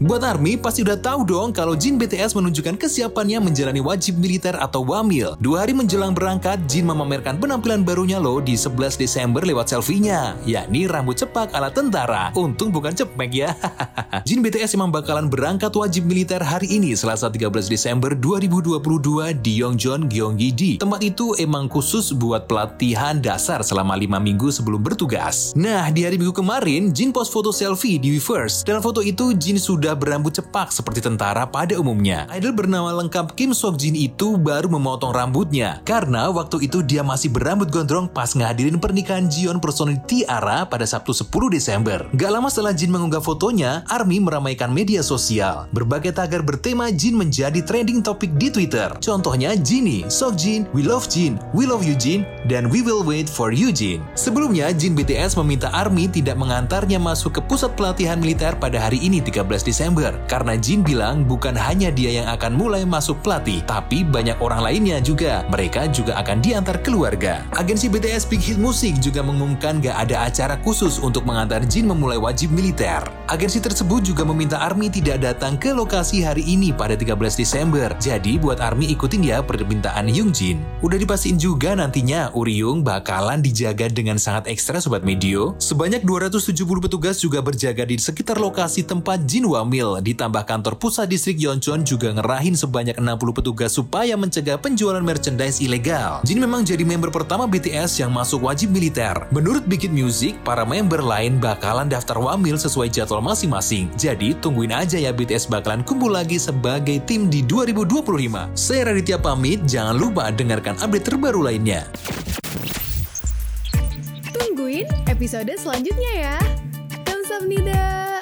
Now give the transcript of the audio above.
Buat ARMY pasti udah tahu dong kalau Jin BTS menunjukkan kesiapannya menjalani wajib militer atau wamil. Dua hari menjelang berangkat, Jin memamerkan penampilan barunya loh di 11 Desember lewat selfie-nya, yakni rambut cepak ala tentara. Untung bukan cepek ya. Jin BTS emang bakalan berangkat wajib militer hari ini Selasa 13 Desember 2022 di Yongjeon, Gyeonggi-di. Tempat itu emang khusus buat pelatihan dasar selama 5 minggu sebelum bertugas. Nah, di hari minggu kemarin, Jin post foto selfie di Weverse. Dalam foto itu, Jin sudah berambut cepak seperti tentara pada umumnya. Idol bernama lengkap Kim Sok Jin itu baru memotong rambutnya karena waktu itu dia masih berambut gondrong pas ngehadirin pernikahan Jion personil Tiara pada Sabtu 10 Desember. Gak lama setelah Jin mengunggah fotonya, ARMY meramaikan media sosial. Berbagai tagar bertema Jin menjadi trending topik di Twitter. Contohnya Jinny, Sok Jin, We Love Jin, We Love You Jin, dan We Will Wait for You Jin. Sebelumnya, Jin BTS meminta ARMY tidak mengantarnya masuk ke pusat pelatihan militer pada hari ini 13 Desember karena Jin bilang bukan hanya dia yang akan mulai masuk pelatih, tapi banyak orang lainnya juga. Mereka juga akan diantar keluarga. Agensi BTS Big Hit Music juga mengumumkan gak ada acara khusus untuk mengantar Jin memulai wajib militer. Agensi tersebut juga meminta ARMY tidak datang ke lokasi hari ini pada 13 Desember. Jadi buat ARMY ikutin ya permintaan Yung Jin. Udah dipastiin juga nantinya Uriung bakalan dijaga dengan sangat ekstra Sobat Medio. Sebanyak 270 petugas juga berjaga di sekitar lokasi tempat Jin Wamil. Ditambah kantor pusat distrik Yeoncheon juga ngerahin sebanyak 60 petugas supaya mencegah penjualan merchandise ilegal. Jin memang jadi member pertama BTS yang masuk wajib militer. Menurut Big Hit Music, para member lain bakalan daftar Wamil sesuai jadwal masing-masing. Jadi tungguin aja ya BTS bakalan kumpul lagi sebagai tim di 2025. Saya Raditya pamit, jangan lupa dengarkan update terbaru lainnya. Tungguin episode selanjutnya ya. Kamsahamnida.